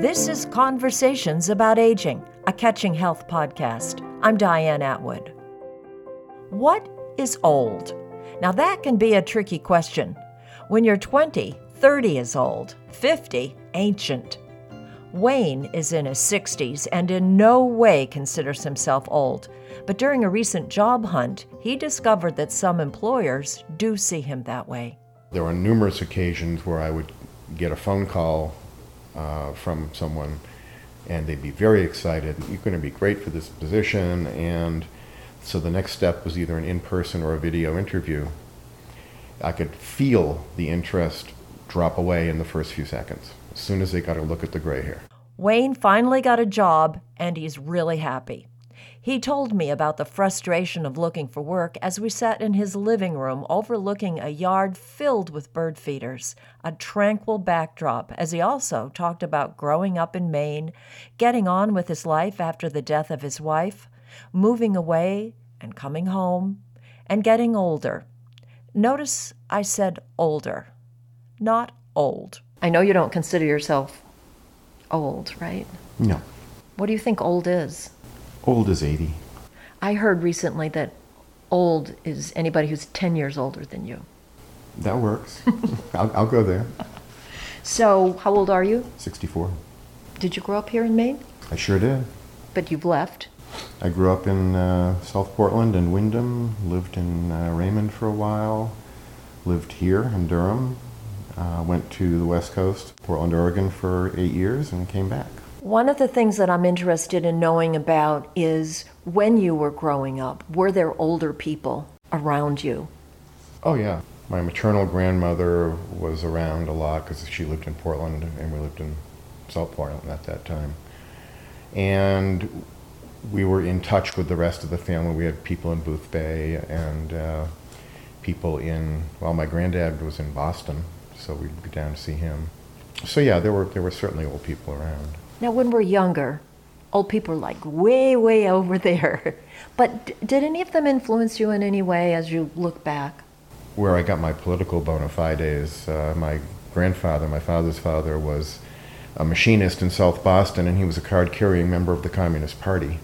This is Conversations About Aging, a Catching Health podcast. I'm Diane Atwood. What is old? Now, that can be a tricky question. When you're 20, 30 is old, 50, ancient. Wayne is in his 60s and in no way considers himself old. But during a recent job hunt, he discovered that some employers do see him that way. There were numerous occasions where I would get a phone call uh, from someone and they'd be very excited. You're going to be great for this position. And so the next step was either an in person or a video interview. I could feel the interest drop away in the first few seconds as soon as they got a look at the gray hair. Wayne finally got a job and he's really happy. He told me about the frustration of looking for work as we sat in his living room overlooking a yard filled with bird feeders, a tranquil backdrop, as he also talked about growing up in Maine, getting on with his life after the death of his wife, moving away and coming home, and getting older. Notice I said older, not old. I know you don't consider yourself old, right? No. What do you think old is? Old is 80. I heard recently that old is anybody who's 10 years older than you. That works. I'll, I'll go there. So, how old are you? 64. Did you grow up here in Maine? I sure did. But you've left. I grew up in uh, South Portland and Windham, lived in uh, Raymond for a while, lived here in Durham, uh, went to the West Coast, Portland, Oregon for eight years, and came back. One of the things that I'm interested in knowing about is when you were growing up, were there older people around you? Oh, yeah. My maternal grandmother was around a lot because she lived in Portland and we lived in South Portland at that time. And we were in touch with the rest of the family. We had people in Boothbay and uh, people in, well, my granddad was in Boston, so we'd go down to see him. So, yeah, there were, there were certainly old people around. Now, when we're younger, old people are like way, way over there. But d- did any of them influence you in any way as you look back? Where I got my political bona fides, uh, my grandfather, my father's father, was a machinist in South Boston, and he was a card carrying member of the Communist Party.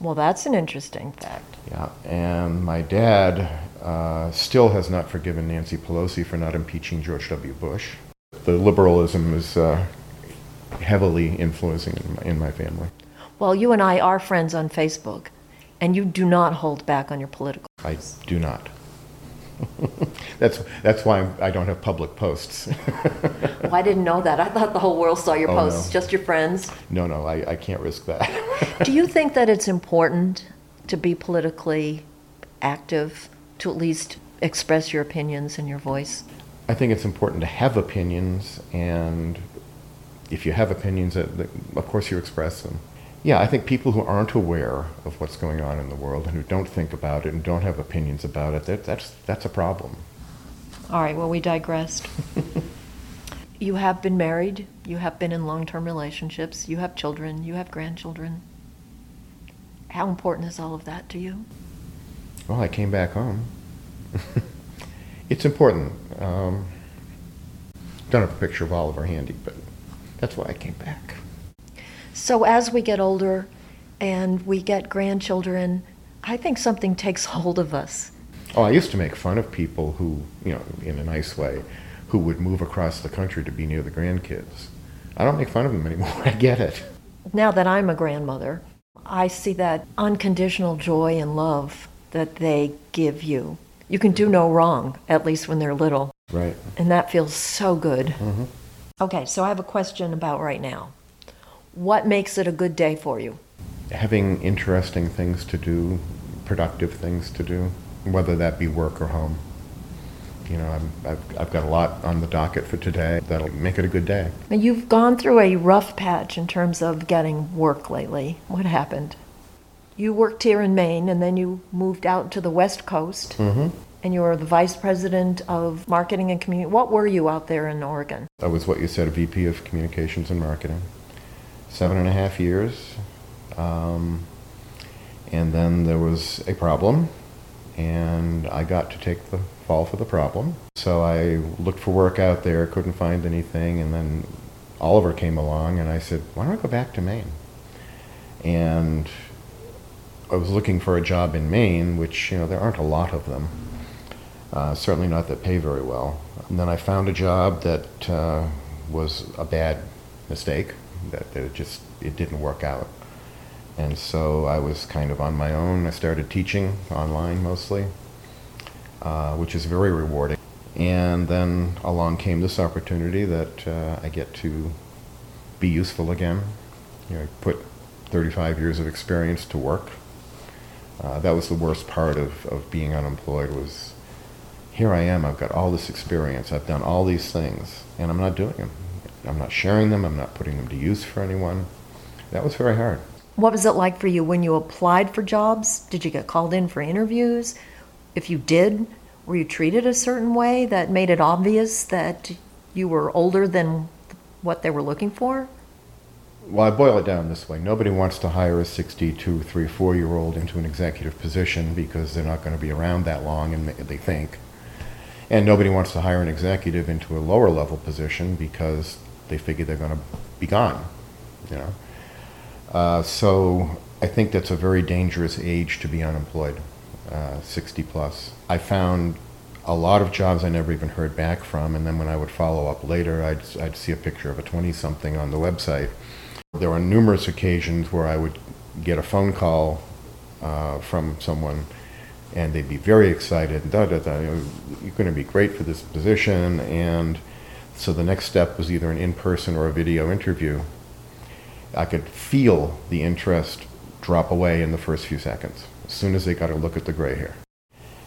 Well, that's an interesting fact. Yeah, and my dad uh, still has not forgiven Nancy Pelosi for not impeaching George W. Bush. The liberalism is uh, heavily influencing in my, in my family. Well, you and I are friends on Facebook, and you do not hold back on your political. I do not. that's that's why I'm, I do not have public posts. well, I didn't know that. I thought the whole world saw your Oh, posts, no. just your friends. no, no, I, I can't risk that. do you think that it's important to be politically active, to at least express your opinions and your voice? I think it's important to have opinions, and if you have opinions, that, that, of course you express them. Yeah, I think people who aren't aware of what's going on in the world and who don't think about it and don't have opinions about it, that, that's, that's a problem. All right, well, we digressed. you have been married, you have been in long term relationships, you have children, you have grandchildren. How important is all of that to you? Well, I came back home. it's important. Um, don't have a picture of Oliver handy, but that's why I came back. So, as we get older and we get grandchildren, I think something takes hold of us. Oh, I used to make fun of people who, you know, in a nice way, who would move across the country to be near the grandkids. I don't make fun of them anymore. I get it. Now that I'm a grandmother, I see that unconditional joy and love that they give you. You can do no wrong, at least when they're little. Right. And that feels so good. Mm-hmm. Okay, so I have a question about right now. What makes it a good day for you? Having interesting things to do, productive things to do, whether that be work or home. You know, I'm, I've, I've got a lot on the docket for today that'll make it a good day. Now, you've gone through a rough patch in terms of getting work lately. What happened? You worked here in Maine and then you moved out to the West Coast Mm-hmm. And you were the vice president of marketing and community. What were you out there in Oregon? I was what you said, a VP of Communications and Marketing. Seven and a half years. Um, and then there was a problem, and I got to take the fall for the problem. So I looked for work out there, couldn't find anything, and then Oliver came along, and I said, "Why don't I go back to Maine?" And I was looking for a job in Maine, which you know there aren't a lot of them. Uh, certainly not that pay very well. And then I found a job that uh, was a bad mistake. That, it just it didn't work out. And so I was kind of on my own. I started teaching online mostly, uh, which is very rewarding. And then along came this opportunity that uh, I get to be useful again. You know, I put 35 years of experience to work. Uh, that was the worst part of, of being unemployed was here I am, I've got all this experience, I've done all these things, and I'm not doing them. I'm not sharing them, I'm not putting them to use for anyone. That was very hard. What was it like for you when you applied for jobs? Did you get called in for interviews? If you did, were you treated a certain way that made it obvious that you were older than what they were looking for? Well, I boil it down this way. Nobody wants to hire a 62, 3, 4 year old into an executive position because they're not going to be around that long, and they think. And nobody wants to hire an executive into a lower level position because they figure they're going to be gone. You know, uh, so I think that's a very dangerous age to be unemployed, uh, 60 plus. I found a lot of jobs I never even heard back from, and then when I would follow up later, I'd, I'd see a picture of a 20 something on the website there were numerous occasions where I would get a phone call uh, from someone and they'd be very excited. Da, da, da, you're going to be great for this position. And so the next step was either an in person or a video interview. I could feel the interest drop away in the first few seconds as soon as they got a look at the gray hair.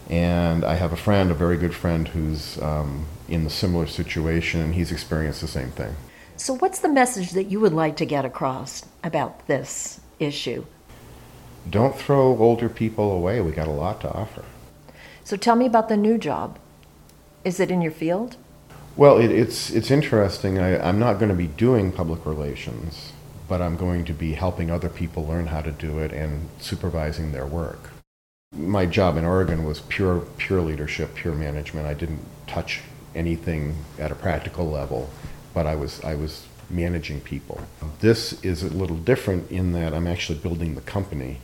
And I have a friend, a very good friend, who's um, in the similar situation, and he's experienced the same thing. So, what's the message that you would like to get across about this issue? Don't throw older people away. We got a lot to offer. So, tell me about the new job. Is it in your field? Well, it, it's it's interesting. I, I'm not going to be doing public relations, but I'm going to be helping other people learn how to do it and supervising their work. My job in Oregon was pure pure leadership, pure management. I didn't touch anything at a practical level but I was I was managing people. This is a little different in that I'm actually building the company,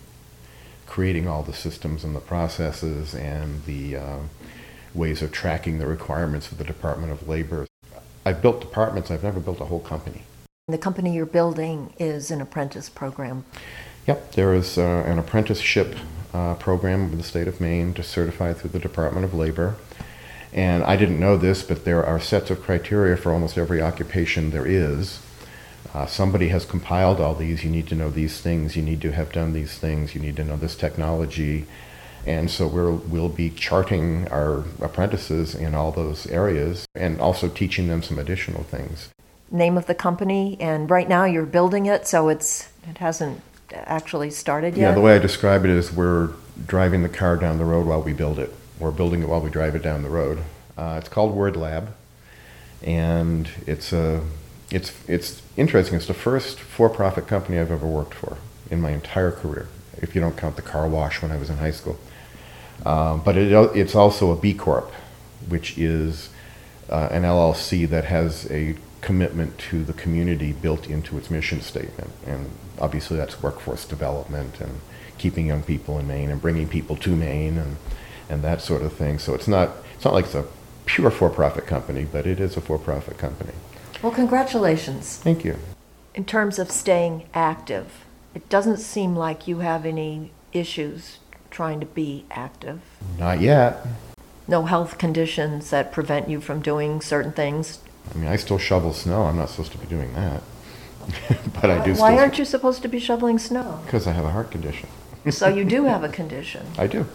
creating all the systems and the processes and the uh, ways of tracking the requirements of the Department of Labor. I've built departments. I've never built a whole company. The company you're building is an apprentice program. Yep, there is uh, an apprenticeship uh, program with the state of Maine to certify through the Department of Labor. And I didn't know this, but there are sets of criteria for almost every occupation there is. Uh, somebody has compiled all these. You need to know these things. You need to have done these things. You need to know this technology. And so we'll, we'll be charting our apprentices in all those areas and also teaching them some additional things. Name of the company, and right now you're building it, so it's it hasn't actually started yet. Yeah, the way I describe it is we're driving the car down the road while we build it. We're building it while we drive it down the road. Uh, it's called Word Lab, and it's a it's it's interesting. It's the first for-profit company I've ever worked for in my entire career, if you don't count the car wash when I was in high school. Um, but it, it's also a B Corp, which is uh, an LLC that has a commitment to the community built into its mission statement, and obviously that's workforce development and keeping young people in Maine and bringing people to Maine and and that sort of thing. So it's not it's not like it's a pure for-profit company, but it is a for-profit company. Well, congratulations. Thank you. In terms of staying active, it doesn't seem like you have any issues trying to be active. Not yet. No health conditions that prevent you from doing certain things. I mean, I still shovel snow. I'm not supposed to be doing that. but I do. Why aren't you supposed to be shoveling snow? Because I have a heart condition. so you do have a condition. I do.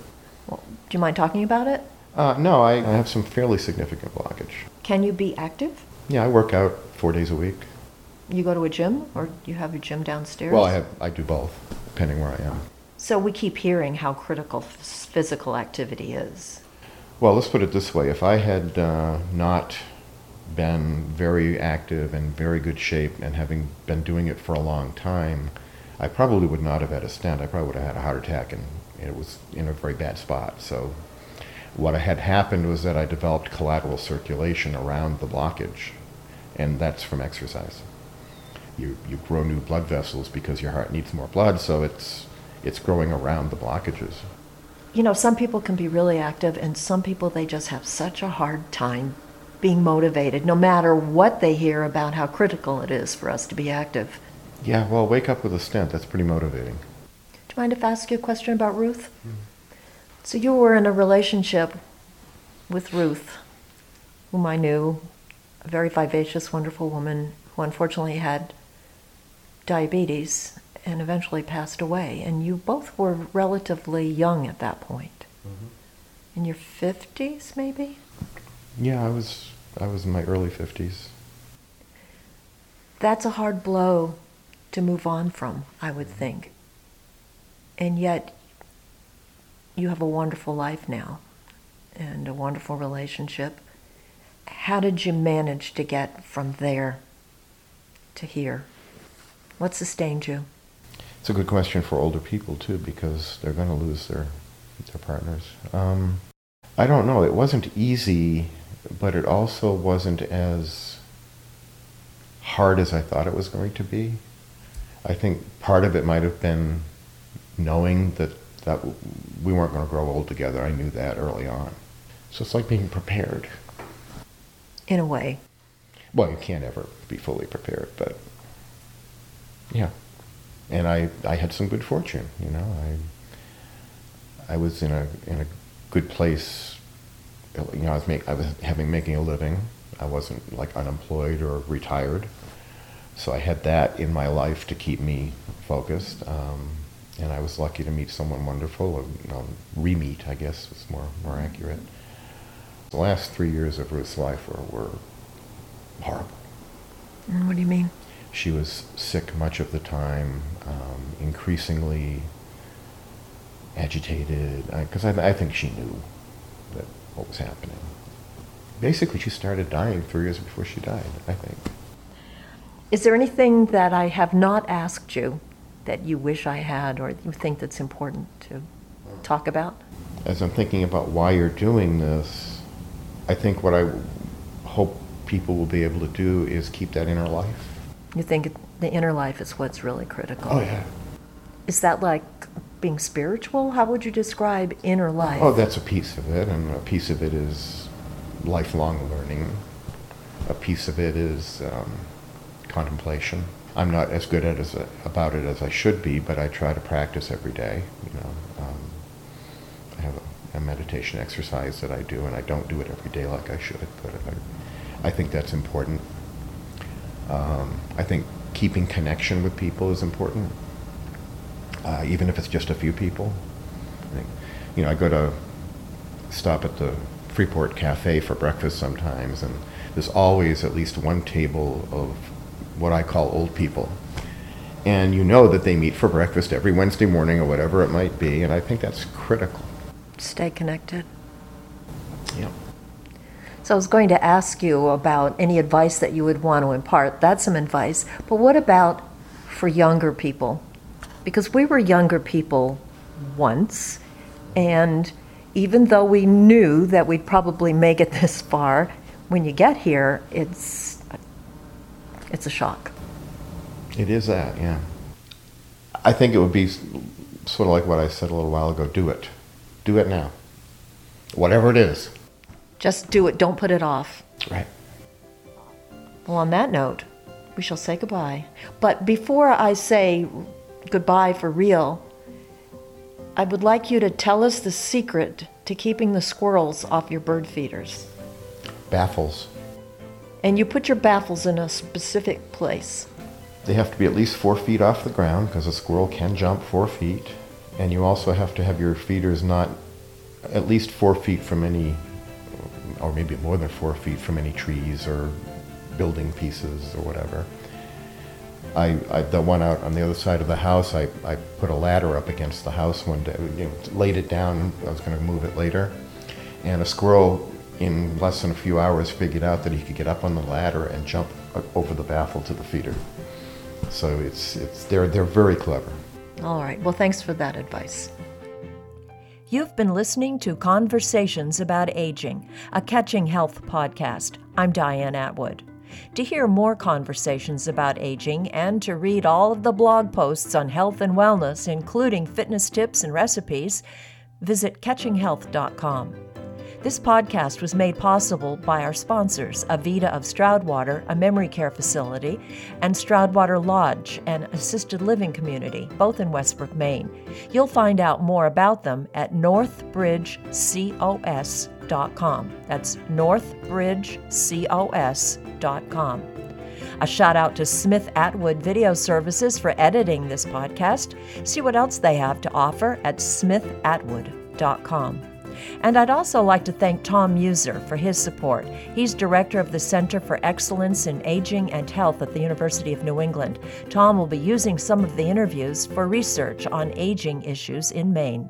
Well, do you mind talking about it? Uh, no, I, I have some fairly significant blockage. Can you be active? Yeah, I work out four days a week. You go to a gym, or you have a gym downstairs? Well, I have I do both, depending where I am. So we keep hearing how critical physical activity is. Well, let's put it this way: if I had uh, not been very active and very good shape, and having been doing it for a long time, I probably would not have had a stent. I probably would have had a heart attack, and it was in a very bad spot. So what had happened was that I developed collateral circulation around the blockage, and that's from exercise. you, you grow new blood vessels because your heart needs more blood, so it's, it's growing around the blockages. You know, some people can be really active, and some people, they just have such a hard time being motivated, no matter what they hear about how critical it is for us to be active. Yeah, well, wake up with a stent. That's pretty motivating. Do you mind if I ask you a question about Ruth? Mm-hmm. So you were in a relationship with Ruth, whom I knew, a very vivacious, wonderful woman who unfortunately had diabetes and eventually passed away. And you both were relatively young at that point. Mm-hmm. In your 50s, maybe? Yeah, I was I was in my early 50s. That's a hard blow to move on from, I would mm-hmm. think. And yet you have a wonderful life now and a wonderful relationship. How did you manage to get from there to here? What sustained you? It's a good question for older people too, because they're going to lose their their partners. Um, I don't know. It wasn't easy, but it also wasn't as hard as I thought it was going to be. I think part of it might have been knowing that that we weren't going to grow old together. I knew that early on. So it's like being prepared. In a way. Well, you can't ever be fully prepared, but yeah. And I, I had some good fortune, you know. I I was in a in a good place. You know, I was make, I was having making a living. I wasn't like unemployed or retired, so I had that in my life to keep me focused. Um, and I was lucky to meet someone wonderful, or you know, re-meet, I guess, was more more accurate. The last three years of Ruth's life were, were horrible. What do you mean? She was sick much of the time, um, increasingly agitated, because I, I, I think she knew that what was happening. Basically, she started dying three years before she died, I think. Is there anything that I have not asked you that you wish I had or you think that's important to talk about? As I'm thinking about why you're doing this, I think what I hope people will be able to do is keep that inner life. You think the inner life is what's really critical? Oh, yeah. Is that like being spiritual? How would you describe inner life? Oh, that's a piece of it, and a piece of it is lifelong learning. A piece of it is um, contemplation. I'm not as good at as, about it as I should be, but I try to practice every day. You know, um, I have a, a, meditation exercise that I do, and I don't do it every day like I should, but I, I think that's important. Um, I think keeping connection with people is important, uh, even if it's just a few people. I think, you know, I go to stop at the Freeport Cafe for breakfast sometimes, and there's always at least one table of what I call old people. And you know that they meet for breakfast every Wednesday morning or whatever it might be, and I think that's critical. Stay connected. Yeah. So I was going to ask you about any advice that you would want to impart. That's some advice. But what about for younger people? Because we were younger people once, and even though we knew that we'd probably make it this far, when you get here, it's it's a shock. It is that, yeah. I think it would be sort of like what I said a little while ago do it. Do it now. Whatever it is. Just do it. Don't put it off. Right. Well, on that note, we shall say goodbye. But before I say goodbye for real, I would like you to tell us the secret to keeping the squirrels off your bird feeders. Baffles and you put your baffles in a specific place. They have to be at least four feet off the ground because a squirrel can jump four feet. And you also have to have your feeders not at least four feet from any, or maybe more than four feet from any trees or building pieces or whatever. I, I, the one out on the other side of the house, I, I put a ladder up against the house one day, you know, laid it down. I was going to move it later, and a squirrel in less than a few hours figured out that he could get up on the ladder and jump uh, over the baffle to the feeder. So it's, it's they're, they're very clever. All right. Well, thanks for that advice. You've been listening to Conversations About Aging, a Catching Health podcast. I'm Diane Atwood. To hear more conversations about aging and to read all of the blog posts on health and wellness, including fitness tips and recipes, visit catchinghealth.com. This podcast was made possible by our sponsors, Avita of Stroudwater, a memory care facility, and Stroudwater Lodge, an assisted living community, both in Westbrook, Maine. You'll find out more about them at northbridgecos.com. That's northbridgecos.com. A shout out to Smith Atwood Video Services for editing this podcast. See what else they have to offer at smithatwood.com. And I'd also like to thank Tom Meuser for his support. He's director of the Center for Excellence in Aging and Health at the University of New England. Tom will be using some of the interviews for research on aging issues in Maine.